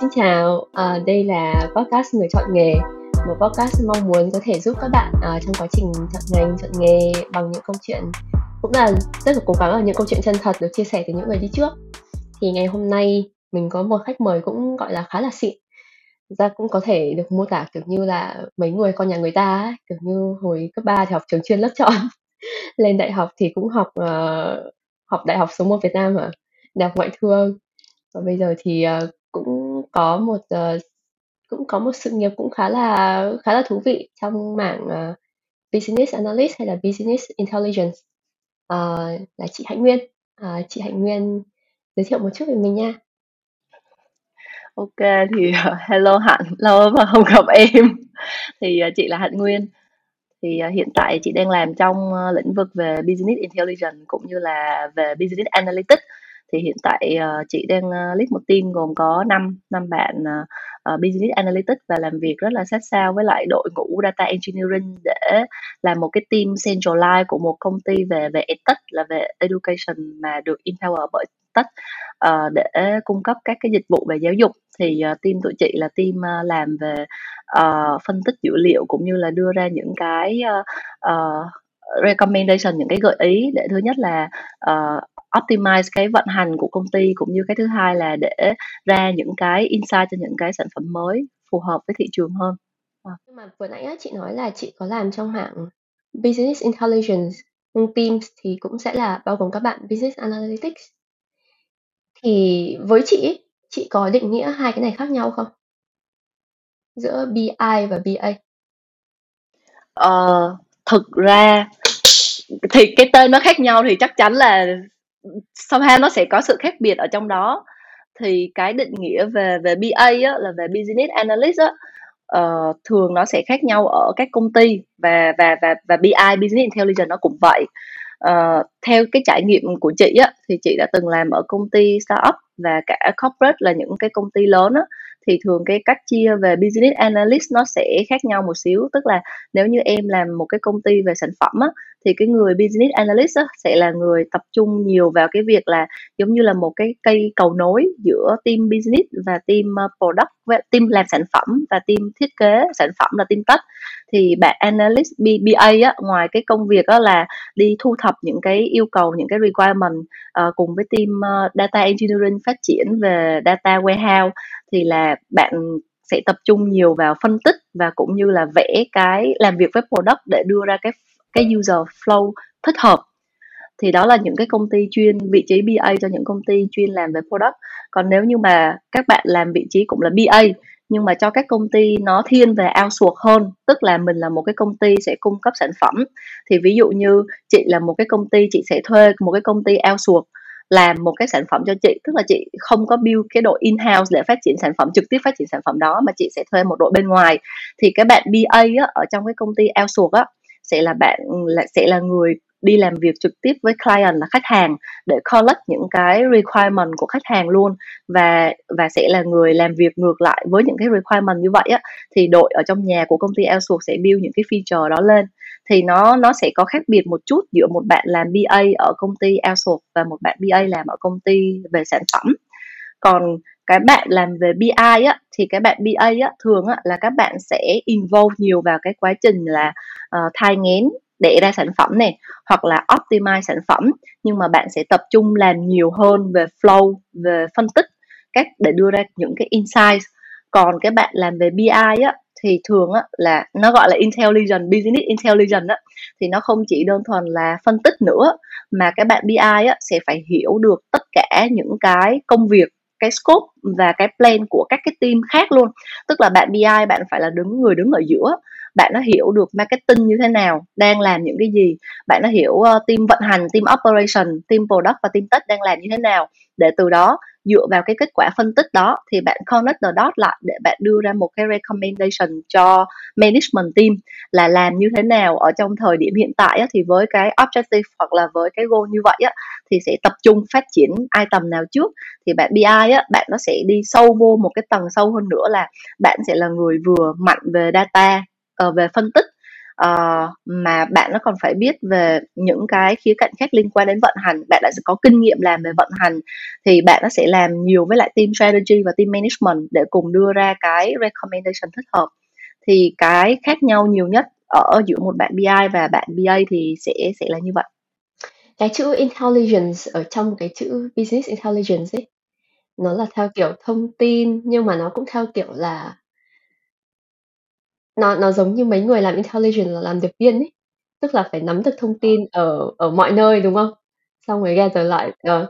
Xin chào, à, đây là podcast Người chọn nghề, một podcast mong muốn có thể giúp các bạn à, trong quá trình chọn ngành, chọn nghề bằng những câu chuyện cũng là rất là cố gắng ở những câu chuyện chân thật được chia sẻ từ những người đi trước. Thì ngày hôm nay mình có một khách mời cũng gọi là khá là xịn. ra cũng có thể được mô tả kiểu như là mấy người con nhà người ta ấy, kiểu như hồi cấp 3 thì học trường chuyên lớp chọn, lên đại học thì cũng học uh, học đại học số 1 Việt Nam ở đại học ngoại thương và bây giờ thì uh, cũng có một uh, cũng có một sự nghiệp cũng khá là khá là thú vị trong mảng uh, business analyst hay là business intelligence. Uh, là chị Hạnh Nguyên. Uh, chị Hạnh Nguyên giới thiệu một chút về mình nha. Ok thì uh, hello Hạnh lâu mà không gặp em. Thì uh, chị là Hạnh Nguyên. Thì uh, hiện tại chị đang làm trong uh, lĩnh vực về business intelligence cũng như là về business analytics thì hiện tại uh, chị đang uh, lead một team gồm có 5 năm bạn uh, business analytics và làm việc rất là sát sao với lại đội ngũ data engineering để làm một cái team centralized của một công ty về về edtech là về education mà được empower bởi tech uh, để cung cấp các cái dịch vụ về giáo dục. Thì uh, team tụi chị là team uh, làm về uh, phân tích dữ liệu cũng như là đưa ra những cái uh, uh, recommendation những cái gợi ý để thứ nhất là uh, optimize cái vận hành của công ty cũng như cái thứ hai là để ra những cái insight cho những cái sản phẩm mới phù hợp với thị trường hơn. À. Nhưng mà vừa nãy chị nói là chị có làm trong hạng business intelligence, nhưng teams thì cũng sẽ là bao gồm các bạn business analytics. Thì với chị, chị có định nghĩa hai cái này khác nhau không? Giữa BI và BA. Ờ, thực ra thì cái tên nó khác nhau thì chắc chắn là somehow nó sẽ có sự khác biệt ở trong đó. Thì cái định nghĩa về về BA á, là về business analyst á, uh, thường nó sẽ khác nhau ở các công ty và và và và BI business intelligence nó cũng vậy. Uh, theo cái trải nghiệm của chị á thì chị đã từng làm ở công ty startup và cả corporate là những cái công ty lớn á thì thường cái cách chia về business analyst nó sẽ khác nhau một xíu. Tức là nếu như em làm một cái công ty về sản phẩm á thì cái người business analyst á, sẽ là người tập trung nhiều vào cái việc là giống như là một cái cây cầu nối giữa team business và team ờ, product product team làm sản phẩm và team thiết kế sản phẩm là team tech. Thì bạn analyst bba á, ngoài cái công việc á, là đi thu thập những cái yêu cầu những cái requirement uh, cùng với team uh, data engineering phát triển về data warehouse thì là bạn sẽ tập trung nhiều vào phân tích và cũng như là vẽ cái làm việc với product để đưa ra cái cái user flow thích hợp. Thì đó là những cái công ty chuyên vị trí BA cho những công ty chuyên làm về product. Còn nếu như mà các bạn làm vị trí cũng là BA nhưng mà cho các công ty nó thiên về outsource hơn tức là mình là một cái công ty sẽ cung cấp sản phẩm. Thì ví dụ như chị là một cái công ty chị sẽ thuê một cái công ty outsource làm một cái sản phẩm cho chị tức là chị không có build cái đội in house để phát triển sản phẩm trực tiếp phát triển sản phẩm đó mà chị sẽ thuê một đội bên ngoài. Thì cái bạn BA á, ở trong cái công ty outsource á sẽ là bạn, là, sẽ là người đi làm việc trực tiếp với client là khách hàng để collect những cái requirement của khách hàng luôn và và sẽ là người làm việc ngược lại với những cái requirement như vậy á. Thì đội ở trong nhà của công ty outsource sẽ build những cái feature đó lên. Thì nó nó sẽ có khác biệt một chút giữa một bạn làm BA ở công ty outsource và một bạn BA làm ở công ty về sản phẩm. Còn cái bạn làm về BI á thì cái bạn BA á thường á là các bạn sẽ involve nhiều vào cái quá trình là uh, thai nghén để ra sản phẩm này hoặc là optimize sản phẩm. Nhưng mà bạn sẽ tập trung làm nhiều hơn về flow về phân tích cách để đưa ra những cái insights. Còn cái bạn làm về BI á thì thường á là nó gọi là intelligent business intelligence á thì nó không chỉ đơn thuần là phân tích nữa mà cái bạn BI á sẽ phải hiểu được tất cả những cái công việc cái scope và cái plan của các cái team khác luôn. Tức là bạn BI bạn phải là đứng người đứng ở giữa. Bạn nó hiểu được marketing như thế nào đang làm những cái gì. Bạn nó hiểu uh, team vận hành team operation team product và team tech đang làm như thế nào. Để từ đó dựa vào cái kết quả phân tích đó thì bạn connect the dot lại để bạn đưa ra một cái recommendation cho management team là làm như thế nào ở trong thời điểm hiện tại á, thì với cái objective hoặc là với cái goal như vậy á, thì sẽ tập trung phát triển item nào trước. Thì bạn BI á, bạn nó sẽ đi sâu vô một cái tầng sâu hơn nữa là bạn sẽ là người vừa mạnh về data ờ, về phân tích uh, mà bạn nó còn phải biết về những cái khía cạnh khác liên quan đến vận hành. Bạn đã có kinh nghiệm làm về vận hành thì bạn nó sẽ làm nhiều với lại team strategy và team management để cùng đưa ra cái recommendation thích hợp. Thì cái khác nhau nhiều nhất ở giữa một bạn BI và bạn BA thì sẽ sẽ là như vậy. Cái chữ intelligence ở trong cái chữ business intelligence ấy nó là theo kiểu thông tin nhưng mà nó cũng theo kiểu là nó nó giống như mấy người làm intelligence là làm điệp viên ấy. Tức là phải nắm được thông tin ở ở mọi nơi đúng không? Xong rồi gather lại uh,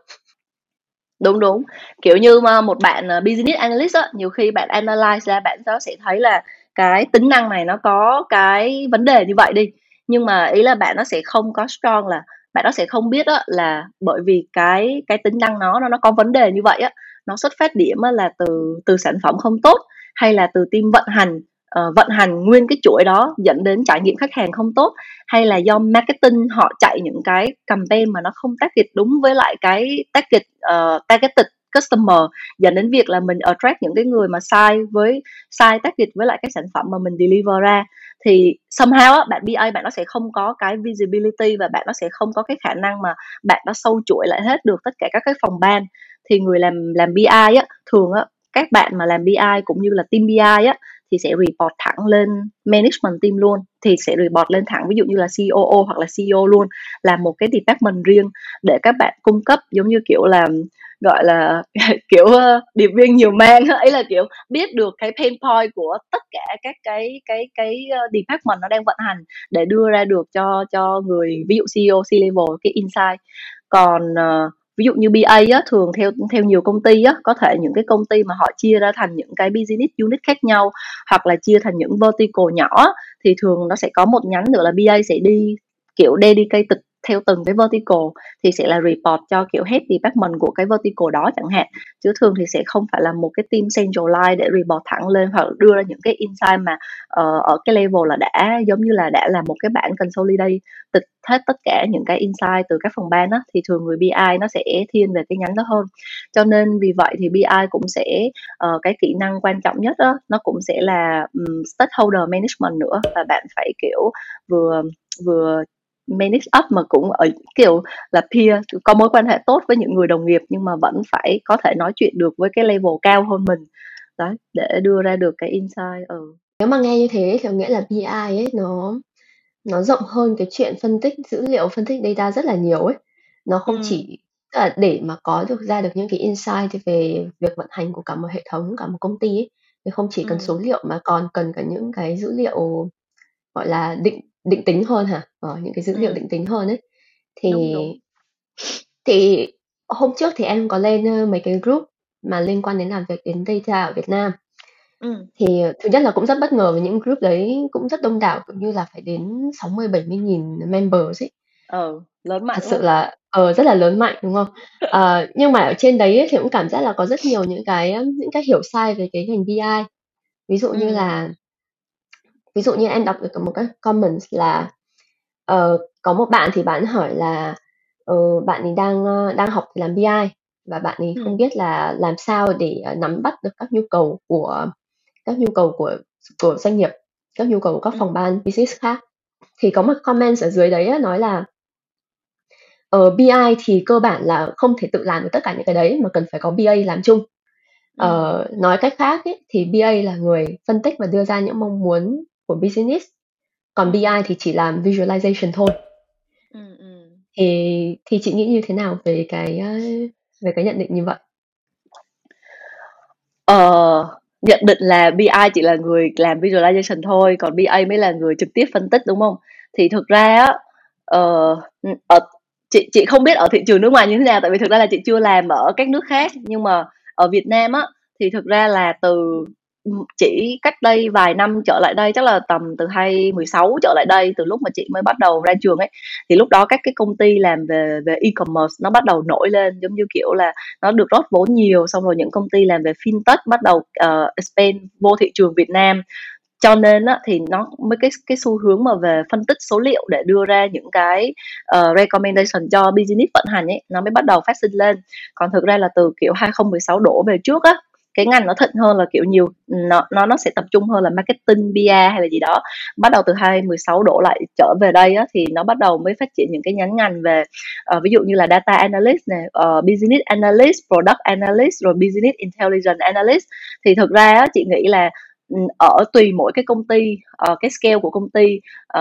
đúng đúng. Kiểu như mà một bạn ờ, business analyst á nhiều khi bạn analyze ra bạn đó sẽ thấy là cái tính năng này nó có cái vấn đề như vậy đi. Nhưng mà ý là bạn nó sẽ không có strong là bạn nó sẽ không biết á là bởi vì cái cái tính năng nó nó nó có vấn đề như vậy á nó xuất phát điểm á là từ từ sản phẩm không tốt hay là từ team vận hành uh, vận hành nguyên cái chuỗi đó dẫn đến trải nghiệm khách hàng không tốt hay là do marketing họ chạy những cái campaign mà nó không target đúng với lại cái target uh, ờ, targeted customer dẫn đến việc là mình attract những cái người mà sai với sai target với lại cái sản phẩm mà mình deliver ra. Thì somehow á, bạn BA bạn nó sẽ không có cái visibility và bạn nó sẽ không có cái khả năng mà bạn nó sâu chuỗi lại hết được tất cả các cái phòng ban. Thì người làm làm BI á thường á các bạn mà làm BI cũng như là team BI á thì sẽ report thẳng lên management team luôn thì sẽ report lên thẳng ví dụ như là COO hoặc là CEO luôn là một cái department riêng để các bạn cung cấp giống như kiểu là gọi là kiểu uh, điệp viên nhiều mang ấy là kiểu biết được cái pain point của tất cả các cái cái cái uh, department nó đang vận hành để đưa ra được cho cho người ví dụ CEO C level cái insight. Còn uh, ví dụ như BA á, thường theo theo nhiều công ty á, có thể những cái công ty mà họ chia ra thành những cái business unit khác nhau hoặc là chia thành những vertical nhỏ thì thường nó sẽ có một nhánh nữa là BA sẽ đi kiểu dedicated theo từng cái vertical thì sẽ là report cho kiểu head department của cái vertical đó chẳng hạn. Chứ thường thì sẽ không phải là một cái team centralized để report thẳng lên hoặc đưa ra những cái insight mà uh, ở cái level là đã giống như là đã là một cái bản consolidate tịch hết tất cả những cái insight từ các phòng ban đó thì thường người BI nó sẽ thiên về cái nhánh đó hơn. Cho nên vì vậy thì BI cũng sẽ uh, cái kỹ năng quan trọng nhất đó nó cũng sẽ là um, stakeholder management nữa. Và bạn phải kiểu vừa vừa manage up mà cũng ở kiểu là peer có mối quan hệ tốt với những người đồng nghiệp nhưng mà vẫn phải có thể nói chuyện được với cái level cao hơn mình đấy để đưa ra được cái insight ừ. nếu mà nghe như thế thì nghĩa là BI ấy nó nó rộng hơn cái chuyện phân tích dữ liệu phân tích data rất là nhiều ấy nó không ừ. chỉ là để mà có được ra được những cái insight về việc vận hành của cả một hệ thống cả một công ty ấy thì không chỉ cần ừ. số liệu mà còn cần cả những cái dữ liệu gọi là định định tính hơn hả? Ờ, những cái dữ liệu định tính hơn ấy. Thì Đúng, đúng. thì hôm trước thì em có lên, mấy cái group mà liên quan đến làm việc đến data ở Việt Nam. Ừm. Thì, thứ nhất là cũng rất bất ngờ với những group đấy cũng rất đông đảo, cũng như là phải đến 60.000-70.000 members ấy. Ờ, lớn mạnh Thật sự là ờ, rất là lớn mạnh, đúng không? Ờ, nhưng mà ở trên đấy ấy thì cũng cảm giác là có rất nhiều những cái, những cái hiểu sai về cái ngành BI. Ví dụ như là ví dụ như em đọc được một cái comment là uh, có một bạn thì bạn hỏi là uh, bạn ấy đang uh, đang học làm BI và bạn ấy ừ. không biết là làm sao để uh, nắm bắt được các nhu cầu của các nhu cầu của của doanh nghiệp các nhu cầu của các ừ. phòng ban business khác thì có một comment ở dưới đấy nói là ở uh, BI thì cơ bản là không thể tự làm được tất cả những cái đấy mà cần phải có BA làm chung uh, nói cách khác ấy, thì BA là người phân tích và đưa ra những mong muốn của business. Còn BI thì chỉ làm visualization thôi. Ừ, ừ. thì thì chị nghĩ như thế nào về cái về cái nhận định như vậy? Ờ nhận định là BI chỉ là người làm visualization thôi còn BA mới là người trực tiếp phân tích đúng không? Thì thực ra á uh, ở chị chị không biết ở thị trường nước ngoài như thế nào tại vì thực ra là chị chưa làm ở các nước khác. Nhưng mà ở Việt Nam á thì thực ra là từ chỉ cách đây vài năm trở lại đây chắc là tầm từ 2016 trở lại đây từ lúc mà chị mới bắt đầu ra trường ấy thì lúc đó các cái công ty làm về về e-commerce nó bắt đầu nổi lên giống như kiểu là nó được rót vốn nhiều xong rồi những công ty làm về fintech bắt đầu uh, expand vô thị trường Việt Nam. Cho nên á, thì nó mới cái cái xu hướng mà về phân tích số liệu để đưa ra những cái uh, recommendation cho business vận hành ấy nó mới bắt đầu phát sinh lên. Còn thực ra là từ kiểu 2016 đổ về trước á cái ngành nó thịnh hơn là kiểu nhiều nó nó nó sẽ tập trung hơn là marketing PR hay là gì đó. Bắt đầu từ 2016 đổ lại trở về đây á, thì nó bắt đầu mới phát triển những cái nhánh ngành về uh, ví dụ như là data analyst này uh, ờ, business analyst product analyst rồi business intelligence analyst. Thì thực ra á, chị nghĩ là ở tùy mỗi cái công ty uh, cái scale của công ty.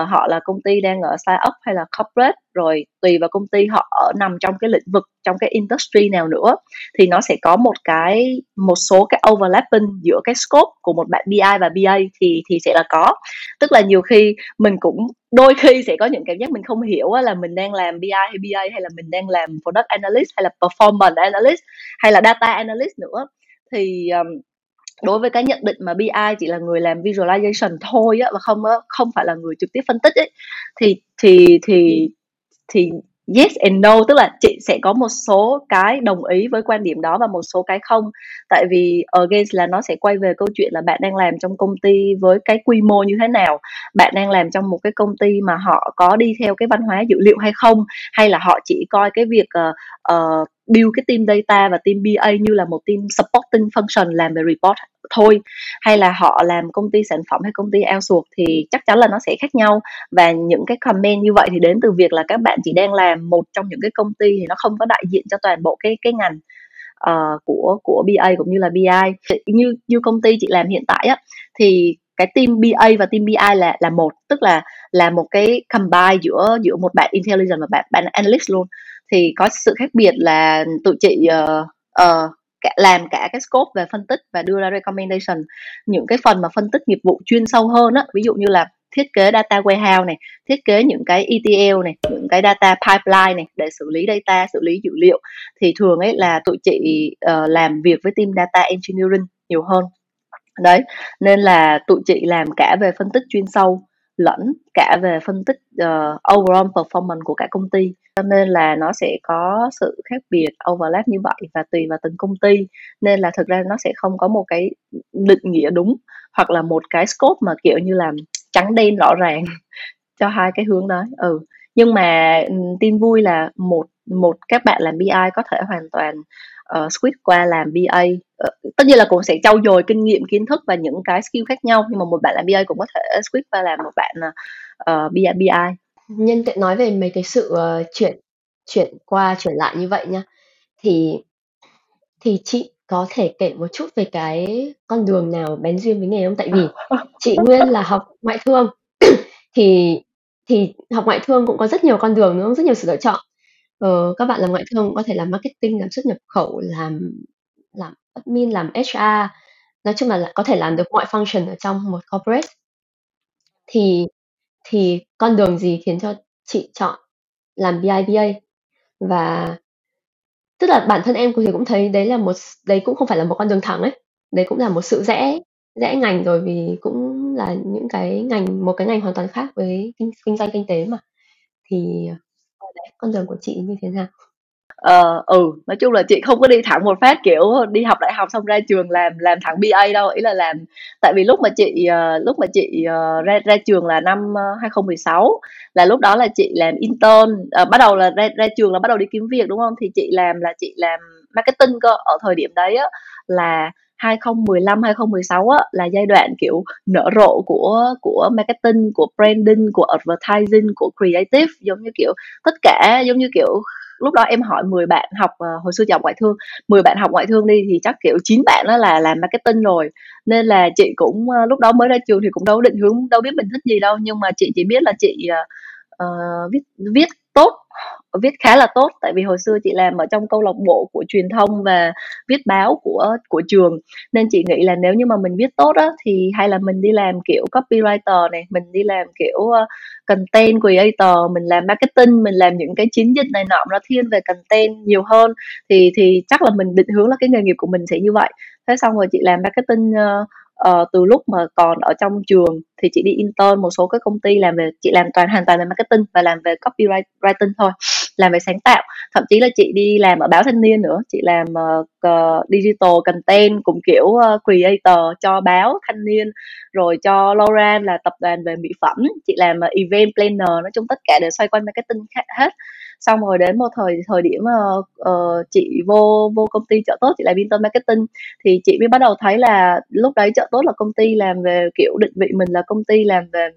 Uh, họ là công ty đang ở startup hay là corporate rồi tùy vào công ty họ ở nằm trong cái lĩnh vực trong cái industry nào nữa thì nó sẽ có một cái một số cái overlapping giữa cái scope của một bạn BI và BA thì thì sẽ là có. Tức là nhiều khi mình cũng đôi khi sẽ có những cảm giác mình không hiểu là mình đang làm BI hay BA hay là mình đang làm product analyst hay là performance analyst hay là data analyst nữa. Thì um, đối với cái nhận định mà BI chỉ là người làm visualization thôi á và không á, không phải là người trực tiếp phân tích ấy thì thì thì thì yes and no tức là chị sẽ có một số cái đồng ý với quan điểm đó và một số cái không. Tại vì again là nó sẽ quay về câu chuyện là bạn đang làm trong công ty với cái quy mô như thế nào bạn đang làm trong một cái công ty mà họ có đi theo cái văn hóa dữ liệu hay không hay là họ chỉ coi cái việc uh, uh, build cái team data và team BA như là một team supporting function làm về report thôi hay là họ làm công ty sản phẩm hay công ty outsource thì chắc chắn là nó sẽ khác nhau. Và những cái comment như vậy thì đến từ việc là các bạn chỉ đang làm một trong những cái công ty thì nó không có đại diện cho toàn bộ cái cái ngành uh, của của BA cũng như là BI như như công ty chị làm hiện tại á thì cái team BA và team BI là là một tức là là một cái combine giữa giữa một bạn intelligence và bạn bạn analyst luôn thì có sự khác biệt là tụi chị uh, uh, cả, làm cả cái scope về phân tích và đưa ra recommendation. Những cái phần mà phân tích nghiệp vụ chuyên sâu hơn á ví dụ như là thiết kế data warehouse này thiết kế những cái ETL này những cái data pipeline này để xử lý data xử lý dữ liệu thì thường ấy là tụi chị uh, làm việc với team data engineering nhiều hơn. Đấy nên là tụi chị làm cả về phân tích chuyên sâu lẫn cả về phân tích uh, overall performance của cả công ty. Cho nên là nó sẽ có sự khác biệt overlap như vậy và tùy vào từng công ty. Nên là thực ra nó sẽ không có một cái định nghĩa đúng hoặc là một cái scope mà kiểu như là trắng đen rõ ràng cho hai cái hướng đó. Ừ. Nhưng mà ừ, tin vui là một một các bạn làm BI có thể hoàn toàn uh, switch qua làm BA uh, ờ, tất nhiên là cũng sẽ trau dồi kinh nghiệm kiến thức và những cái skill khác nhau nhưng mà một bạn làm BA cũng có thể switch qua làm một bạn uh, BI, BI nhân tiện nói về mấy cái sự uh, chuyển chuyển qua chuyển lại như vậy nha thì thì chị có thể kể một chút về cái con đường nào bén duyên với nghề không? Tại vì chị nguyên là học ngoại thương. Thì thì học ngoại thương cũng có rất nhiều con đường đúng không? Rất nhiều sự lựa chọn ờ, các bạn làm ngoại thương có thể làm marketing làm xuất nhập khẩu làm làm admin làm HR nói chung là có thể làm được mọi function ở trong một corporate. Thì thì con đường gì khiến cho chị chọn làm BIBA và tức là bản thân em thì cũng thấy đấy là một đấy cũng không phải là một con đường thẳng ấy. Đấy cũng là một sự rẽ rẽ ngành rồi vì cũng là những cái ngành một cái ngành hoàn toàn khác với kinh, kinh doanh kinh tế mà. Thì con đường của chị như thế nào? Ờ, ừ, nói chung là chị không có đi thẳng một phát, kiểu, đi học đại học xong ra trường làm làm thẳng BA đâu, ý là làm tại vì lúc mà chị, ờ, lúc mà chị, ờ, ra ra trường là năm, ờ, 2016 là lúc đó là chị làm intern, bắt đầu là ra ra trường là bắt đầu đi kiếm việc, đúng không? Thì chị làm là chị làm marketing cơ, ở thời điểm đấy á là 2015, 2016 á là giai đoạn, kiểu, nở rộ của của marketing, của branding, của advertising, của creative, giống như, kiểu, tất cả giống như, kiểu, lúc đó em hỏi 10 bạn học uh, hồi xưa học ngoại thương 10 bạn học ngoại thương đi thì chắc kiểu 9 bạn đó là làm marketing rồi. Nên là chị cũng uh, lúc đó mới ra trường thì cũng đâu định hướng đâu biết mình thích gì đâu. Nhưng mà chị chỉ biết là chị uh, viết viết tốt viết khá là tốt tại vì hồi xưa chị làm ở trong câu lạc bộ của truyền thông và viết báo của của trường. Nên chị nghĩ là nếu như mà mình viết tốt á thì hay là mình đi làm kiểu copywriter này mình đi làm kiểu uh, content creator mình làm marketing mình làm những cái chiến dịch này nọ nó thiên về content nhiều hơn thì thì chắc là mình định hướng là cái nghề nghiệp của mình sẽ như vậy. Thế xong rồi chị làm marketing uh, uh, từ lúc mà còn ở trong trường thì chị đi intern một số cái công ty làm về chị làm toàn hoàn toàn về marketing và làm về copywriting thôi làm về sáng tạo. Thậm chí là chị đi làm ở báo thanh niên nữa chị làm uh, digital content cùng kiểu uh, creator cho báo thanh niên rồi cho Lauren là tập đoàn về mỹ phẩm. Chị làm uh, event planner nói chung tất cả đều xoay quanh marketing hết. Xong rồi đến một thời thời điểm uh, uh, chị vô vô công ty chợ tốt chị làm intern marketing thì chị mới bắt đầu thấy là lúc đấy chợ tốt là công ty làm về kiểu định vị mình là công ty làm về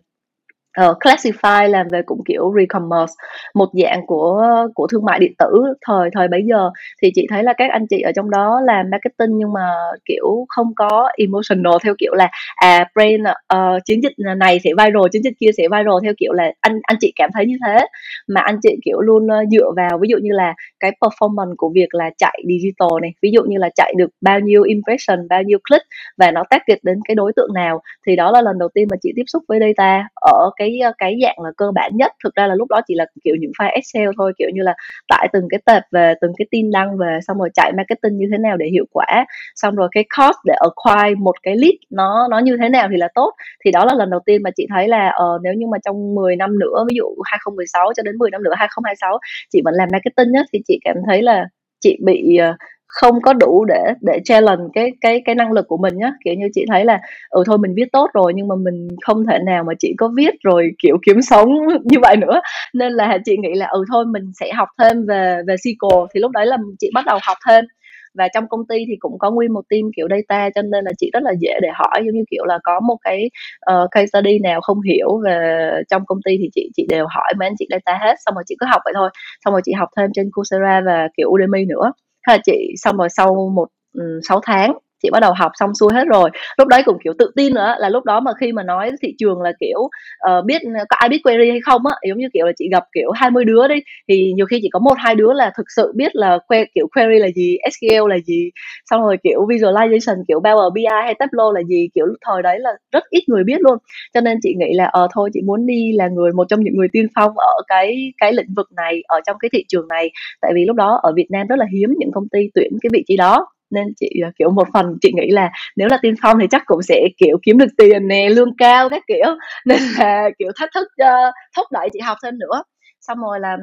uh, classify làm về cũng kiểu recommerce một dạng của của thương mại điện tử thời thời bấy giờ. Thì chị thấy là các anh chị ở trong đó làm marketing nhưng mà kiểu không có emotional theo kiểu là à brand uh, chiến dịch này sẽ viral chiến dịch kia sẽ viral theo kiểu là anh anh chị cảm thấy như thế. Mà anh chị kiểu luôn ờ, dựa vào ví dụ như là cái performance của việc là chạy digital này ví dụ như là chạy được bao nhiêu impression bao nhiêu click và nó target đến cái đối tượng nào. Thì đó là lần đầu tiên mà chị tiếp xúc với data ở cái ờ, cái dạng là cơ bản nhất. Thực ra là lúc đó chỉ là kiểu những file Excel thôi kiểu như là tải từng cái tệp về từng cái tin đăng về xong rồi chạy marketing như thế nào để hiệu quả xong rồi cái cost để acquire một cái lead nó nó như thế nào thì là tốt. Thì đó là lần đầu tiên mà chị thấy là uh, nếu như mà trong 10 năm nữa ví dụ 2016 cho đến 10 năm nữa 2026 chị vẫn làm marketing nhất thì chị cảm thấy là chị bị uh, không có đủ để để challenge cái cái cái năng lực của mình nhá kiểu như chị thấy là ừ thôi mình viết tốt rồi nhưng mà mình không thể nào mà chị có viết rồi kiểu kiếm sống như vậy nữa. Nên là chị nghĩ là ừ thôi mình sẽ học thêm về về SQL thì lúc đấy là chị bắt đầu học thêm. Và trong công ty thì cũng có nguyên một team kiểu data cho nên là chị rất là dễ để hỏi. Giống như kiểu là có một cái uh, case study nào không hiểu về trong công ty thì chị chị đều hỏi mấy anh chị data hết. Xong rồi chị cứ học vậy thôi. Xong rồi chị học thêm trên Coursera và kiểu Udemy nữa thế là chị xong rồi sau một um, tháng chị bắt đầu học xong xuôi hết rồi. Lúc đấy cũng kiểu tự tin nữa là lúc đó mà khi mà nói thị trường là kiểu uh, biết có ai biết query hay không á giống như kiểu là chị gặp kiểu 20 đứa đi thì nhiều khi chỉ có một hai đứa là thực sự biết là que, kiểu query là gì SQL là gì xong rồi kiểu visualization kiểu Power BI hay Tableau là gì kiểu thời đấy là rất ít người biết luôn. Cho nên chị nghĩ là ờ thôi chị muốn đi là người một trong những người tiên phong ở cái cái lĩnh vực này ở trong cái thị trường này. Tại vì lúc đó ở Việt Nam rất là hiếm những công ty tuyển cái vị trí đó nên chị à, kiểu một phần chị nghĩ là nếu là tiên phong thì chắc cũng sẽ kiểu kiếm được tiền nè lương cao các kiểu. Nên là kiểu thách thức uh, thúc đẩy chị học thêm nữa. Xong rồi là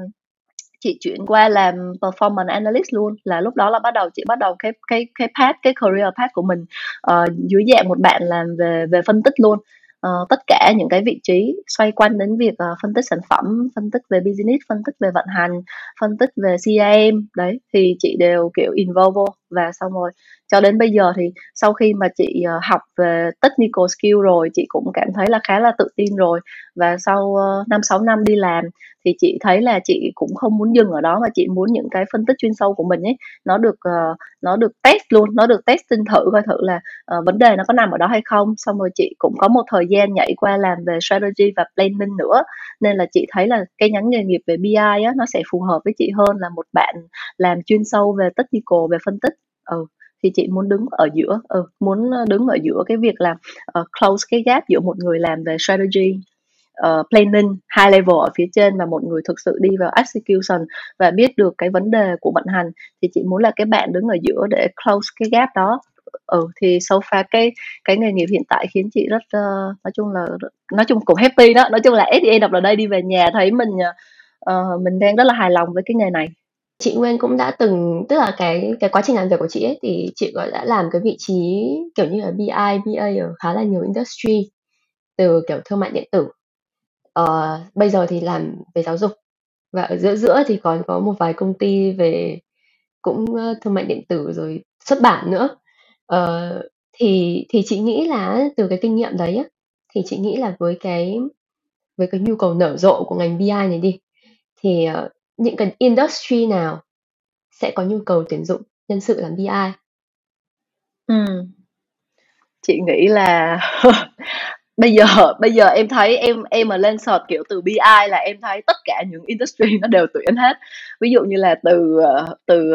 chị chuyển qua làm performance analyst luôn là lúc đó là bắt đầu chị bắt đầu cái cái cái path cái career path của mình uh, dưới dạng một bạn làm về về phân tích luôn. Uh, tất cả những cái vị trí xoay quanh đến việc uh, phân tích sản phẩm phân tích về business phân tích về vận hành phân tích về CRM đấy thì chị đều kiểu involve vô và xong rồi. Cho đến bây giờ thì sau khi mà chị ờ, học về technical skill rồi chị cũng cảm thấy là khá là tự tin rồi. Và sau ờ, năm sáu năm đi làm thì chị thấy là chị cũng không muốn dừng ở đó mà chị muốn những cái phân tích chuyên sâu của mình ấy. Nó được ờ, nó được test luôn nó được test tinh thử coi thử là uh, vấn đề nó có nằm ở đó hay không. Xong rồi chị cũng có một thời gian nhảy qua làm về strategy và planning nữa. Nên là chị thấy là cái nhánh nghề nghiệp về BI á nó sẽ phù hợp với chị hơn là một bạn làm chuyên sâu về technical về phân tích ừ thì chị muốn đứng ở giữa ừ, muốn ờ, đứng ở giữa cái việc là uh, close cái gap giữa một người làm về strategy uh, planning high level ở phía trên và một người thực sự đi vào execution và biết được cái vấn đề của vận hành thì chị muốn là cái bạn đứng ở giữa để close cái gap đó. Ừ thì so far cái cái nghề nghiệp hiện tại khiến chị rất uh, nói chung là nói chung cũng happy đó nói chung là SDA đọc ở đây đi về nhà thấy mình uh, mình đang rất là hài lòng với cái nghề này chị Nguyên cũng đã từng tức là cái cái quá trình làm việc của chị ấy thì chị gọi đã làm cái vị trí kiểu như là BI, BA ở khá là nhiều industry từ kiểu thương mại điện tử Ờ, bây giờ thì làm về giáo dục và ở giữa giữa thì còn có một vài công ty về cũng thương mại điện tử rồi xuất bản nữa. Ờ, thì thì chị nghĩ là từ cái kinh nghiệm đấy á, thì chị nghĩ là với cái với cái nhu cầu nở rộ của ngành BI này đi thì uh, những cái industry nào sẽ có nhu cầu tuyển dụng nhân sự làm BI? Ừ. Chị nghĩ là bây giờ bây giờ em thấy em em mà lên search kiểu từ BI là em thấy tất cả những industry nó đều tuyển hết ví dụ như là từ từ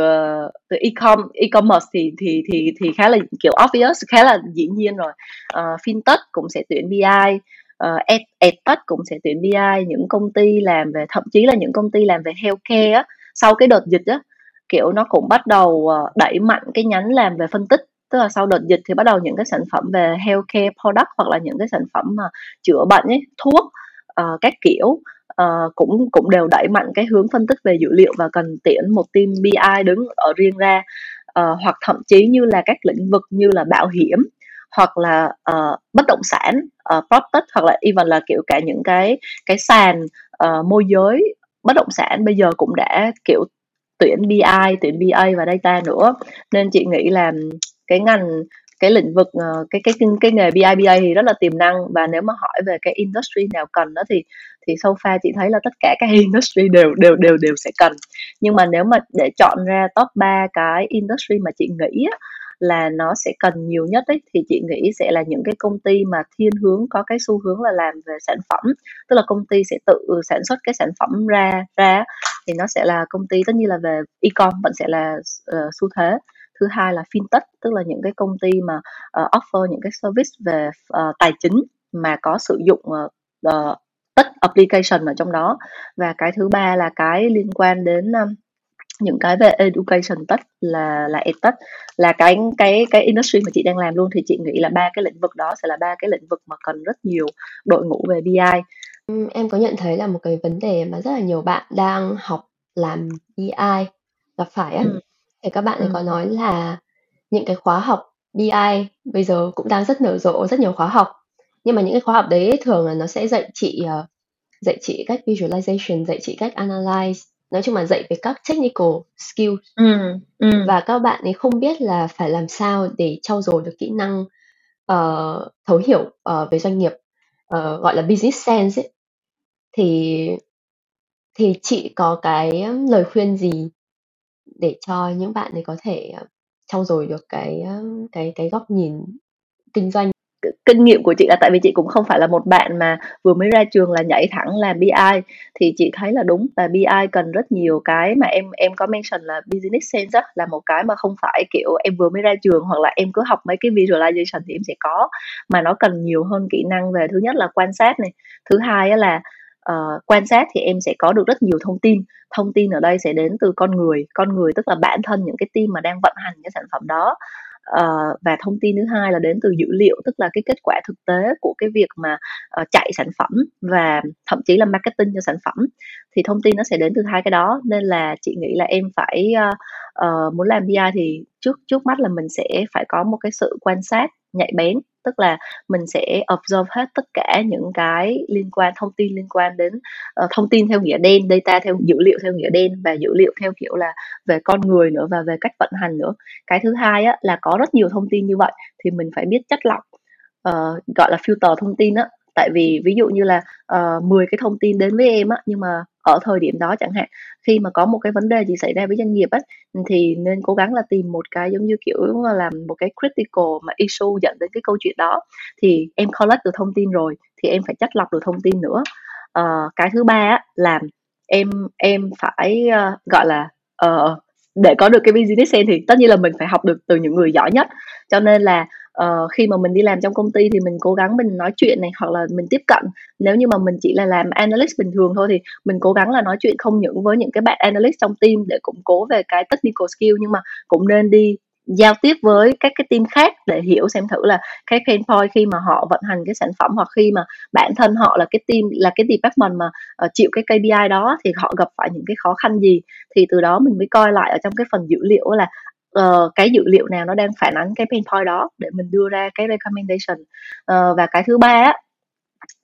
từ e-com e-commerce thì thì thì thì khá là kiểu obvious khá là dĩ nhiên rồi uh, fintech cũng sẽ tuyển BI uh, ed, edtech cũng sẽ tuyển BI những công ty làm về thậm chí là những công ty làm về healthcare á sau cái đợt dịch á kiểu nó cũng bắt đầu ờ, đẩy mạnh cái nhánh làm về phân tích. Tức là sau đợt dịch thì bắt đầu những cái sản phẩm về healthcare product hoặc là những cái sản phẩm mà chữa bệnh ấy thuốc uh, các kiểu uh, cũng cũng đều đẩy mạnh cái hướng phân tích về dữ liệu và cần tuyển một team BI đứng ở riêng ra. Uh, hoặc thậm chí như là các lĩnh vực như là bảo hiểm hoặc là uh, bất động sản uh, property hoặc là even là kiểu cả những cái cái sàn uh, môi giới bất động sản bây giờ cũng đã kiểu tuyển BI, tuyển BA và data nữa. Nên chị nghĩ là cái ngành cái lĩnh vực cái cái cái cái nghề BI BA thì rất là tiềm năng. Và nếu mà hỏi về cái industry nào cần đó thì thì so far chị thấy là tất cả các industry đều đều đều đều sẽ cần. Nhưng mà nếu mà để chọn ra top 3 cái industry mà chị nghĩ á, là nó sẽ cần nhiều nhất ấy, thì chị nghĩ sẽ là những cái công ty mà thiên hướng có cái xu hướng là làm về sản phẩm. Tức là công ty sẽ tự sản xuất cái sản phẩm ra ra thì nó sẽ là công ty tất nhiên là về e-com vẫn sẽ là uh, xu thế. Thứ hai là fintech tức là những cái công ty mà uh, offer những cái service về uh, tài chính mà có sử dụng uh, uh, tất application ở trong đó. Và cái thứ ba là cái liên quan đến um, những cái về education tech là là edtech là cái cái cái industry mà chị đang làm luôn thì chị nghĩ là ba cái lĩnh vực đó sẽ là ba cái lĩnh vực mà cần rất nhiều đội ngũ về BI em có nhận thấy là một cái vấn đề mà rất là nhiều bạn đang học làm BI gặp phải á ừ. thì các bạn ừ. có nói là những cái khóa học BI bây giờ cũng đang rất nở rộ rất nhiều khóa học nhưng mà những cái khóa học đấy thường là nó sẽ dạy chị uh, dạy chị cách visualization dạy chị cách analyze nói chung là dạy về các technical skills ừ, ừ. và các bạn ấy không biết là phải làm sao để trau dồi được kỹ năng uh, thấu hiểu uh, về doanh nghiệp uh, gọi là business sense ấy. thì thì chị có cái lời khuyên gì để cho những bạn ấy có thể trau dồi được cái cái cái góc nhìn kinh doanh kinh nghiệm của chị là tại vì chị cũng không phải là một bạn mà vừa mới ra trường là nhảy thẳng làm BI thì chị thấy là đúng là BI cần rất nhiều cái mà em em có mention là business sense đó, là một cái mà không phải kiểu em vừa mới ra trường hoặc là em cứ học mấy cái visualization thì em sẽ có. Mà nó cần nhiều hơn kỹ năng về thứ nhất là quan sát này thứ hai là uh, quan sát thì em sẽ có được rất nhiều thông tin. Thông tin ở đây sẽ đến từ con người con người tức là bản thân những cái team mà đang vận hành cái sản phẩm đó uh, và thông tin thứ hai là đến từ dữ liệu tức là cái kết quả thực tế của cái việc mà uh, chạy sản phẩm và thậm chí là marketing cho sản phẩm. Thì thông tin nó sẽ đến từ hai cái đó nên là chị nghĩ là em phải uh, uh, muốn làm BI thì trước trước mắt là mình sẽ phải có một cái sự quan sát nhạy bén tức là mình sẽ observe hết tất cả những cái liên quan thông tin liên quan đến uh, thông tin theo nghĩa đen data theo dữ liệu theo nghĩa đen và dữ liệu theo kiểu là về con người nữa và về cách vận hành nữa. Cái thứ hai á, là có rất nhiều thông tin như vậy thì mình phải biết chất lọc uh, gọi là filter thông tin á tại vì ví dụ như là ờ, uh, 10 cái thông tin đến với em á nhưng mà ở thời điểm đó chẳng hạn khi mà có một cái vấn đề gì xảy ra với doanh nghiệp á ừ, thì nên cố gắng là tìm một cái giống như kiểu là một cái critical mà issue dẫn đến cái câu chuyện đó. Thì em collect được thông tin rồi thì em phải chắt lọc được thông tin nữa. Uh, cái thứ ba á, là em em phải uh, gọi là uh, để có được cái business sense thì tất nhiên là mình phải học được từ những người giỏi nhất. Cho nên là uh, khi mà mình đi làm trong công ty thì mình cố gắng mình nói chuyện này hoặc là mình tiếp cận. Nếu như mà mình chỉ là làm analyst bình thường thôi thì mình cố gắng là nói chuyện không những với những cái bạn analyst trong team để củng cố về cái technical skill nhưng mà cũng nên đi giao tiếp với các cái team khác để hiểu xem thử là cái pain point khi mà họ vận hành cái sản phẩm hoặc khi mà bản thân họ là cái team là cái department mà uh, chịu cái KPI đó thì họ gặp phải những cái khó khăn gì. Thì từ đó mình mới coi lại ở trong cái phần dữ liệu là uh, cái dữ liệu nào nó đang phản ánh cái pain point đó để mình đưa ra cái recommendation. Uh, và cái thứ ba á,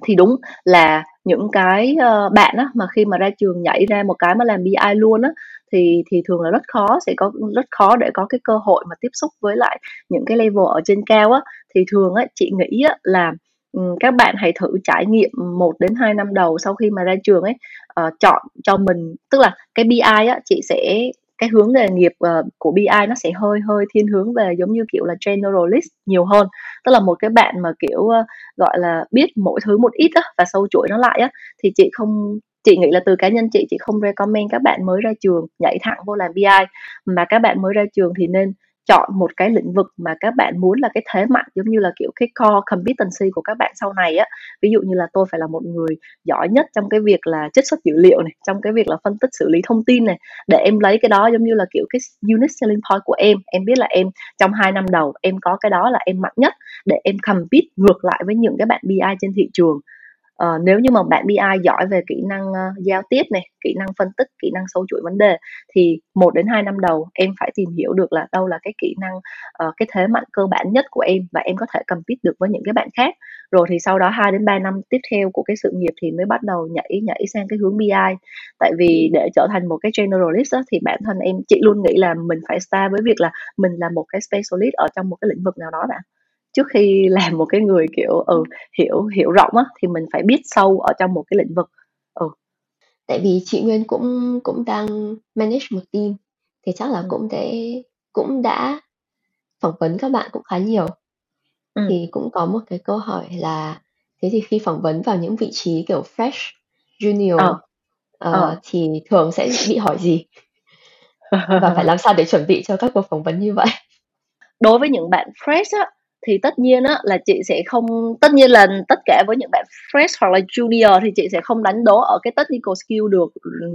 thì đúng là những cái uh, bạn á mà khi mà ra trường nhảy ra một cái mà làm BI luôn á thì thì thường là rất khó sẽ có rất khó để có cái cơ hội mà tiếp xúc với lại những cái level ở trên cao á. Thì thường á chị nghĩ á là ừ, các bạn hãy thử trải nghiệm 1 đến 2 năm đầu sau khi mà ra trường ấy uh, chọn cho mình tức là cái BI á chị sẽ cái hướng nghề nghiệp uh, của BI nó sẽ hơi hơi thiên hướng về giống như kiểu là generalist nhiều hơn. Tức là một cái bạn mà kiểu uh, gọi là biết mỗi thứ một ít á, và sâu chuỗi nó lại á thì chị không chị nghĩ là từ cá nhân chị chị không recommend các bạn mới ra trường nhảy thẳng vô làm BI. Mà các bạn mới ra trường thì nên chọn một cái lĩnh vực mà các bạn muốn là cái thế mạnh, giống như là kiểu cái core competency của các bạn sau này á. Ví dụ như là tôi phải là một người giỏi nhất trong cái việc là trích xuất dữ liệu này, trong cái việc là phân tích xử lý thông tin này, để em lấy cái đó giống như là kiểu cái unique selling point của em. Em biết là em trong hai năm đầu em có cái đó là em mạnh nhất để em compete ngược lại với những cái bạn BI trên thị trường uh, nếu như mà bạn BI giỏi về kỹ năng uh, giao tiếp này kỹ năng phân tích kỹ năng sâu chuỗi vấn đề thì một đến hai năm đầu em phải tìm hiểu được là đâu là cái kỹ năng uh, cái thế mạnh cơ bản nhất của em và em có thể compete được với những cái bạn khác. Rồi thì sau đó 2 đến 3 năm tiếp theo của cái sự nghiệp thì mới bắt đầu nhảy nhảy sang cái hướng BI tại vì để trở thành một cái generalist đó, thì bản thân em chị luôn nghĩ là mình phải start với việc là mình là một cái specialist ở trong một cái lĩnh vực nào đó đã trước khi làm một cái người kiểu ừ hiểu hiểu rộng á thì mình phải biết sâu ở trong một cái lĩnh vực ừ tại vì chị Nguyên cũng cũng đang manage một team thì chắc là ừ. cũng để cũng đã phỏng vấn các bạn cũng khá nhiều ừ. thì cũng có một cái câu hỏi là thế thì khi phỏng vấn vào những vị trí kiểu fresh junior ờ. Uh, ờ. thì thường sẽ bị hỏi gì và phải làm sao để chuẩn bị cho các cuộc phỏng vấn như vậy đối với những bạn fresh á thì tất nhiên á là chị sẽ không tất nhiên là tất cả với những bạn fresh hoặc là junior thì chị sẽ không đánh đố ở cái technical skill được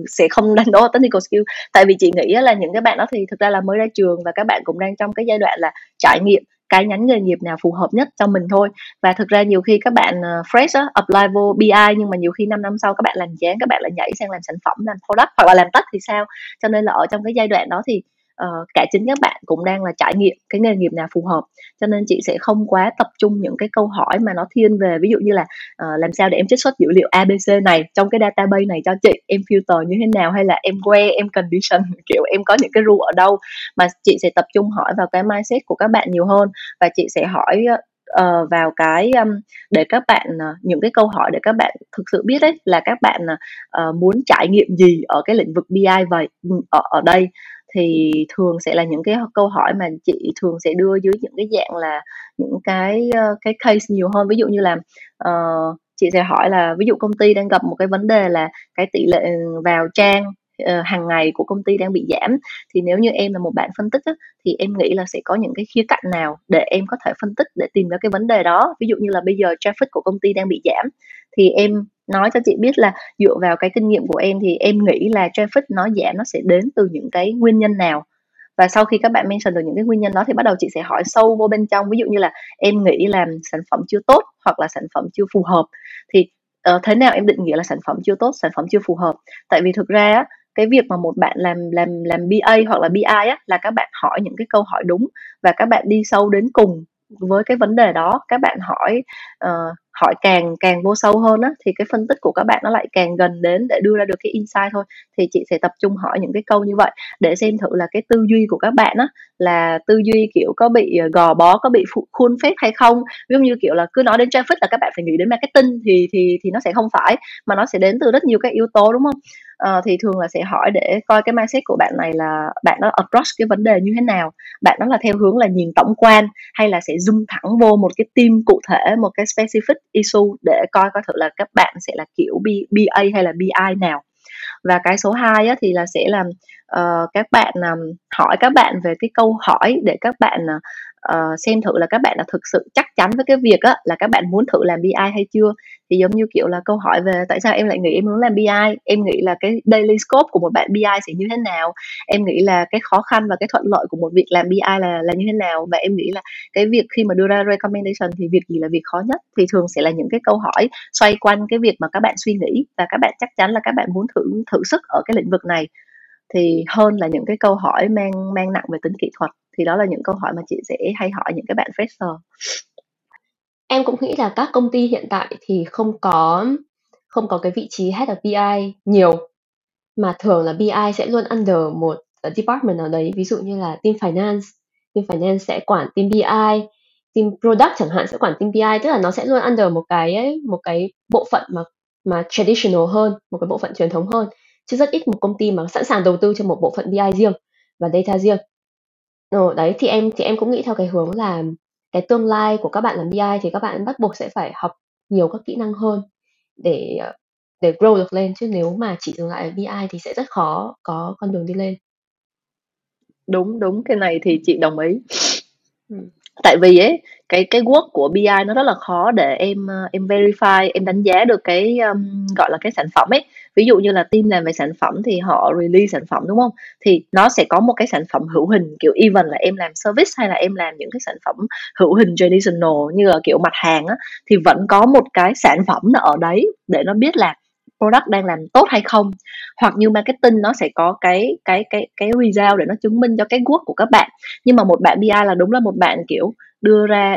sẽ không đánh đố ở technical skill. Tại vì chị nghĩ là những cái bạn đó thì thực ra là mới ra trường và các bạn cũng đang trong cái giai đoạn là trải nghiệm cái nhánh nghề nghiệp nào phù hợp nhất cho mình thôi. Và thực ra nhiều khi các bạn ờ, fresh á, apply vô BI nhưng mà nhiều khi 5 năm sau các bạn làm chán các bạn lại nhảy sang làm sản phẩm làm product hoặc là làm tech thì sao? Cho nên là ở trong cái giai đoạn đó thì uh, cả chính các bạn cũng đang là trải nghiệm cái nghề nghiệp nào phù hợp. Cho nên chị sẽ không quá tập trung những cái câu hỏi mà nó thiên về ví dụ như là uh, làm sao để em trích xuất dữ liệu ABC này trong cái database này cho chị em filter như thế nào hay là em que em condition kiểu em có những cái rule ở đâu. Mà chị sẽ tập trung hỏi vào cái mindset của các bạn nhiều hơn và chị sẽ hỏi uh, vào cái um, để các bạn uh, những cái câu hỏi để các bạn thực sự biết đấy là các bạn uh, muốn trải nghiệm gì ở cái lĩnh vực BI vậy ừ, ở, ở đây thì thường sẽ là những cái câu hỏi mà chị thường sẽ đưa dưới những cái dạng là những cái ờ, cái case nhiều hơn. Ví dụ như là uh, chị sẽ hỏi là ví dụ công ty đang gặp một cái vấn đề là cái tỷ lệ ừ, vào trang uh, hàng ngày của công ty đang bị giảm thì nếu như em là một bạn phân tích á, thì em nghĩ là sẽ có những cái khía cạnh nào để em có thể phân tích để tìm ra cái vấn đề đó. Ví dụ như là bây giờ traffic của công ty đang bị giảm thì em nói cho chị biết là dựa vào cái kinh nghiệm của em thì em nghĩ là traffic nó giảm nó sẽ đến từ những cái nguyên nhân nào? Và sau khi các bạn mention được những cái nguyên nhân đó thì bắt đầu chị sẽ hỏi sâu vô bên trong. Ví dụ như là em nghĩ làm sản phẩm chưa tốt hoặc là sản phẩm chưa phù hợp. Thì uh, thế nào em định nghĩa là sản phẩm chưa tốt sản phẩm chưa phù hợp? Tại vì thực ra cái việc mà một bạn làm làm làm BA hoặc là BI á là các bạn hỏi những cái câu hỏi đúng và các bạn đi sâu đến cùng với cái vấn đề đó. Các bạn hỏi uh, hỏi càng càng vô sâu hơn á, thì cái phân tích của các bạn nó lại càng gần đến để đưa ra được cái insight thôi. Thì chị sẽ tập trung hỏi những cái câu như vậy để xem thử là cái tư duy của các bạn á là tư duy kiểu có bị ờ, gò bó có bị phụ, khuôn phép hay không? Ví dụ như kiểu là cứ nói đến traffic là các bạn phải nghĩ đến marketing thì thì thì nó sẽ không phải mà nó sẽ đến từ rất nhiều các yếu tố đúng không? À, thì thường là sẽ hỏi để coi cái mindset của bạn này là bạn nó approach cái vấn đề như thế nào? Bạn nó là theo hướng là nhìn tổng quan hay là sẽ zoom thẳng vô một cái team cụ thể một cái specific issue để coi coi thử là các bạn sẽ là kiểu B, BA hay là BI nào? Và cái số 2 á, thì là sẽ làm uh, các bạn um, hỏi các bạn về cái câu hỏi để các bạn ờ, uh, xem thử là các bạn đã thực sự chắc chắn với cái việc á, là các bạn muốn thử làm BI hay chưa? Thì giống như kiểu là câu hỏi về tại sao em lại nghĩ em muốn làm BI em nghĩ là cái daily scope của một bạn BI sẽ như thế nào? Em nghĩ là cái khó khăn và cái thuận lợi của một việc làm BI là là như thế nào? Và em nghĩ là cái việc khi mà đưa ra recommendation thì việc gì là việc khó nhất? Thì thường sẽ là những cái câu hỏi xoay quanh cái việc mà các bạn suy nghĩ và các bạn chắc chắn là các bạn muốn thử thử sức ở cái lĩnh vực này. Thì hơn là những cái câu hỏi mang mang nặng về tính kỹ thuật thì đó là những câu hỏi mà chị sẽ hay hỏi những cái bạn fresher. Em cũng nghĩ là các công ty hiện tại thì không có không có cái vị trí head of BI nhiều, mà thường là BI sẽ luôn under một ờ, department nào đấy. Ví dụ như là team finance team finance sẽ quản team BI team product chẳng hạn sẽ quản team BI tức là nó sẽ luôn under một cái một cái bộ phận mà mà traditional hơn, một cái bộ phận truyền thống hơn. Chứ rất ít một công ty mà sẵn sàng đầu tư cho một bộ phận BI riêng và data riêng. Ờ, đấy thì em thì em cũng nghĩ theo cái hướng là cái tương lai của các bạn làm BI thì các bạn bắt buộc sẽ phải học nhiều các kỹ năng hơn để ờ, để grow được lên chứ nếu mà chỉ dừng lại ở BI thì sẽ rất khó có con đường đi lên. Đúng, đúng, cái này thì chị đồng ý. Ừm. Tại vì ấy, cái cái work của BI nó rất là khó để em, ờ, em verify, em đánh giá được cái, ưm, gọi là, cái sản phẩm ấy ví dụ như là team làm về sản phẩm thì họ release sản phẩm, đúng không? Thì nó sẽ có một cái sản phẩm hữu hình, kiểu even là em làm service hay là em làm những cái sản phẩm hữu hình traditional như là kiểu mặt hàng á, thì vẫn có một cái sản phẩm nó ở đấy để nó biết là product đang làm tốt hay không. Hoặc như marketing nó sẽ có cái cái cái cái result để nó chứng minh cho cái work của các bạn. Nhưng mà một bạn BI là đúng là một bạn kiểu đưa ra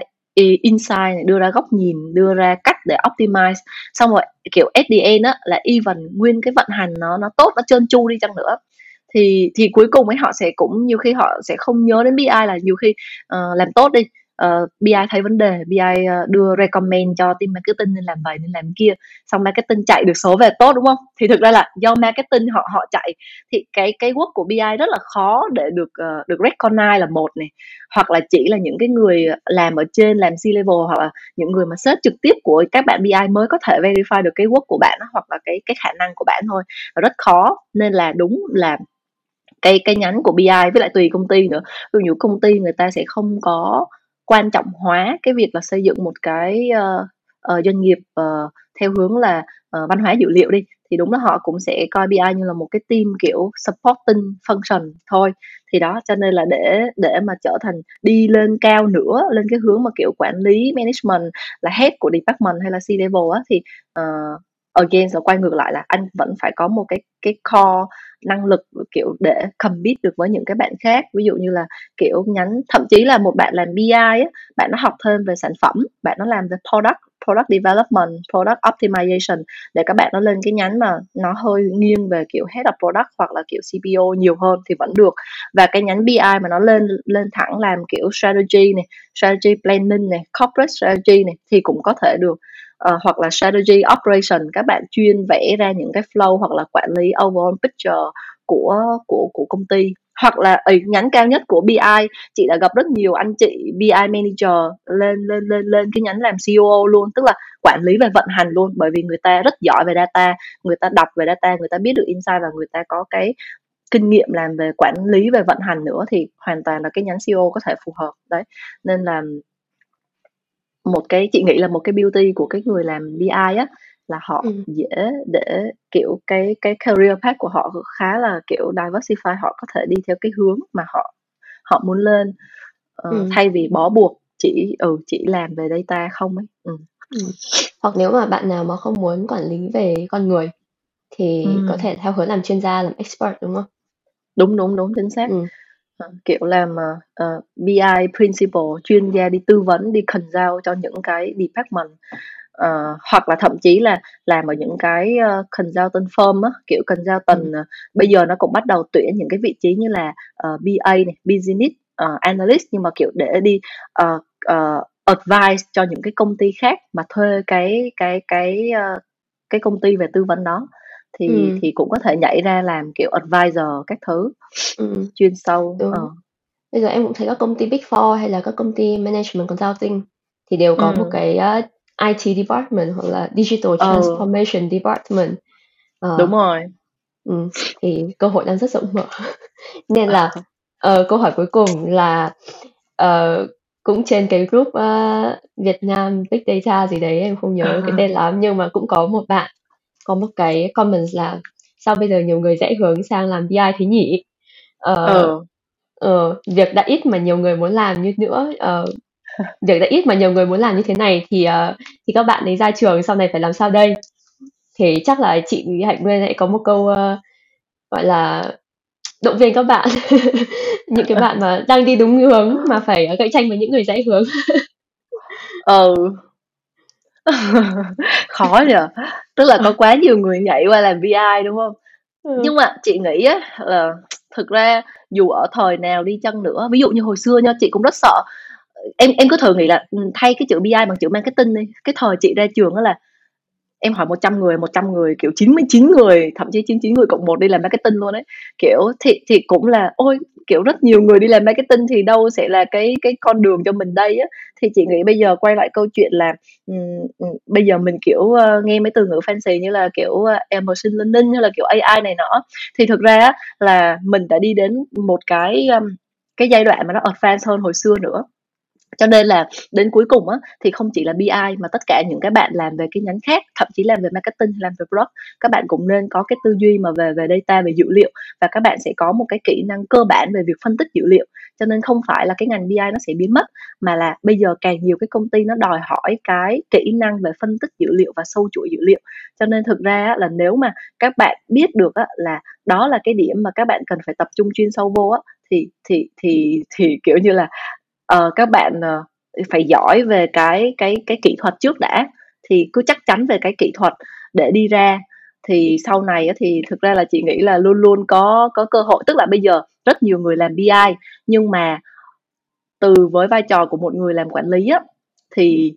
insight đưa ra góc nhìn đưa ra cách để optimize. Xong rồi kiểu SDN á là even nguyên cái vận hành nó nó tốt nó trơn tru đi chăng nữa. Thì thì cuối cùng ấy họ sẽ cũng nhiều khi họ sẽ không nhớ đến BI là nhiều khi uh, làm tốt đi uh, BI thấy vấn đề BI uh, đưa recommend cho team marketing nên làm vậy nên làm kia. Xong marketing chạy được số về tốt đúng không? Thì thực ra là do marketing họ họ chạy thì cái cái work của BI rất là khó để được uh, được recognize là một này. Hoặc là chỉ là những cái người làm ở trên làm C level hoặc là những người mà sếp trực tiếp của các bạn BI mới có thể verify được cái work của bạn hoặc là cái cái khả năng của bạn thôi. Và rất khó nên là đúng là cái cái nhánh của BI với lại tùy công ty nữa. Ví dụ công ty người ta sẽ không có quan trọng hóa cái việc là xây dựng một cái uh, uh, doanh nghiệp uh, theo hướng là uh, văn hóa dữ liệu đi thì đúng là họ cũng sẽ coi BI như là một cái team kiểu supporting function thôi. Thì đó cho nên là để để mà trở thành đi lên cao nữa lên cái hướng mà kiểu quản lý management là head của department hay là C level á thì uh, again là quay ngược lại là anh vẫn phải có một cái cái core năng lực, kiểu, để compete được với những cái bạn khác. Ví dụ như là, kiểu nhánh thậm chí là một bạn làm BI á, bạn nó học thêm về sản phẩm, bạn nó làm về product product development, product optimization, để các bạn nó lên cái nhánh mà nó hơi nghiêng về, kiểu, head of product hoặc là, kiểu CPO nhiều hơn thì vẫn được. Và cái nhánh BI mà nó lên lên thẳng làm, kiểu, strategy này, strategy planning này, corporate strategy này thì cũng có thể được uh, hoặc là strategy operation các bạn chuyên vẽ ra những cái flow hoặc là quản lý overall picture của của của công ty. Hoặc là ở nhánh cao nhất của BI chị đã gặp rất nhiều anh chị BI manager lên lên lên lên cái nhánh làm CEO luôn tức là quản lý về vận hành luôn. Bởi vì người ta rất giỏi về data người ta đọc về data người ta biết được insight và người ta có cái kinh nghiệm làm về quản lý về vận hành nữa thì hoàn toàn là cái nhánh CEO có thể phù hợp. Đấy nên là một cái chị nghĩ là một cái beauty của cái người làm BI á là họ ừ. dễ để kiểu cái cái career path của họ khá là kiểu diversify họ có thể đi theo cái hướng mà họ họ muốn lên uh, ừ. thay vì bó buộc chỉ ừ chỉ làm về data không ấy ừ. Ừ. hoặc nếu mà bạn nào mà không muốn quản lý về con người thì ừ. có thể theo hướng làm chuyên gia làm expert đúng không đúng đúng đúng chính xác ừ. Kiểu làm uh, ờ, ờ, BI principal chuyên gia đi tư vấn đi khẩn giao cho những cái department uh, hoặc là thậm chí là làm ở những cái uh, consultant firm á, kiểu consultant ừ. uh, bây giờ nó cũng bắt đầu tuyển những cái vị trí như là uh, BA này, business uh, analyst nhưng mà kiểu để đi uh, uh, advice cho những cái công ty khác mà thuê cái cái cái uh, cái công ty về tư vấn đó thì ừ. thì cũng có thể nhảy ra làm kiểu advisor các thứ ừ. chuyên sâu Đúng. Ờ. bây giờ em cũng thấy các công ty big four hay là các công ty management consulting thì đều có ừ. một cái uh, IT department hoặc là digital ờ. transformation ừ. department uh, đúng rồi ừ, thì cơ hội đang rất rộng mở nên là uh, câu hỏi cuối cùng là uh, cũng trên cái group uh, Việt Nam Big Data gì đấy em không nhớ uh-huh. cái tên lắm nhưng mà cũng có một bạn có một cái comment là sao bây giờ nhiều người rẽ hướng sang làm BI thế nhỉ? Ờ, ừ. ờ, việc đã ít mà nhiều người muốn làm như nữa ờ, việc đã ít mà nhiều người muốn làm như thế này thì uh, thì các bạn ấy ra trường sau này phải làm sao đây? Thì chắc là chị hạnh nguyên lại có một câu uh, gọi là động viên các bạn. Những cái bạn mà đang đi đúng hướng mà phải cạnh tranh với những người rẽ hướng. Ừ khó nhờ. Tức là có quá nhiều người nhảy qua làm vi đúng không? Ừ. nhưng mà chị nghĩ á là thực ra dù ở thời nào đi chăng nữa ví dụ như hồi xưa nha chị cũng rất sợ. Em em cứ thử nghĩ là ừ, thay cái chữ BI bằng chữ marketing đi. Cái thời chị ra trường đó là em hỏi 100 người 100 người kiểu 99 người thậm chí 99 người cộng một đi làm marketing luôn đấy kiểu thì thì cũng là ôi kiểu rất nhiều người đi làm marketing thì đâu sẽ là cái cái con đường cho mình đây á. Thì chị nghĩ bây giờ quay lại câu chuyện là um, bây giờ mình kiểu uh, nghe mấy từ ngữ fancy như là kiểu ờ, uh, linh learning hay là kiểu AI này nọ thì thực ra là mình đã đi đến một cái um, cái giai đoạn mà nó advanced hơn hồi xưa nữa cho nên là đến cuối cùng á, thì không chỉ là BI mà tất cả những cái bạn làm về cái nhánh khác, thậm chí làm về marketing, làm về product, các bạn cũng nên có cái tư duy mà về về data, về dữ liệu và các bạn sẽ có một cái kỹ năng cơ bản về việc phân tích dữ liệu. Cho nên không phải là cái ngành BI nó sẽ biến mất, mà là bây giờ càng nhiều cái công ty nó đòi hỏi cái kỹ năng về phân tích dữ liệu và sâu chuỗi dữ liệu. Cho nên thực ra là nếu mà các bạn biết được á, là đó là cái điểm mà các bạn cần phải tập trung chuyên sâu vô á, thì thì thì thì kiểu như là uh, các bạn uh, phải giỏi về cái cái cái kỹ thuật trước đã thì cứ chắc chắn về cái kỹ thuật để đi ra. Thì sau này thì thực ra là chị nghĩ là luôn luôn có có cơ hội. Tức là bây giờ rất nhiều người làm BI nhưng mà từ với vai trò của một người làm quản lý á thì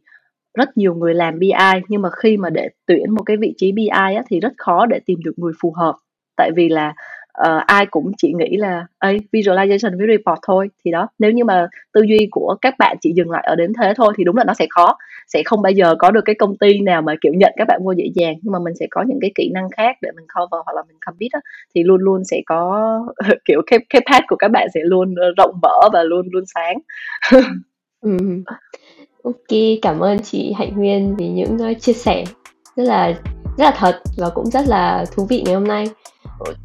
rất nhiều người làm BI nhưng mà khi mà để tuyển một cái vị trí BI á, thì rất khó để tìm được người phù hợp. Tại vì là uh, ai cũng chỉ nghĩ là ấy visualization với report thôi. Thì đó nếu như mà tư duy của các bạn chỉ dừng lại ở đến thế thôi thì đúng là nó sẽ khó. Sẽ không bao giờ có được cái công ty nào mà kiểu nhận các bạn vô dễ dàng nhưng mà mình sẽ có những cái kỹ năng khác để mình cover hoặc là mình không á, thì luôn luôn sẽ có kiểu cái cái path của các bạn sẽ luôn rộng mở và luôn luôn sáng. Ừ. ok cảm ơn chị hạnh nguyên vì những ờ, chia sẻ rất là rất là thật và cũng rất là thú vị ngày hôm nay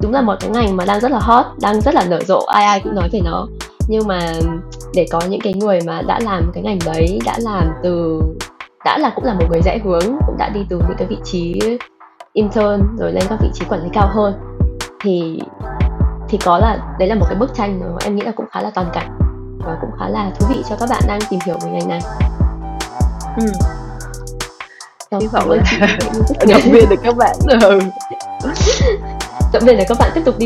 đúng là một cái ngành mà đang rất là hot đang rất là nở rộ ai ai cũng nói về nó nhưng mà để có những cái người mà đã làm cái ngành đấy đã làm từ đã là cũng là một người dễ hướng cũng đã đi từ những cái vị trí intern rồi lên các vị trí quản lý cao hơn thì thì có là đấy là một cái bức tranh mà em nghĩ là cũng khá là toàn cảnh và cũng khá là thú vị cho các bạn đang tìm hiểu về ngành này. Ừ. Hy vọng là động viên được các bạn. Ừ động viên để các bạn tiếp tục đi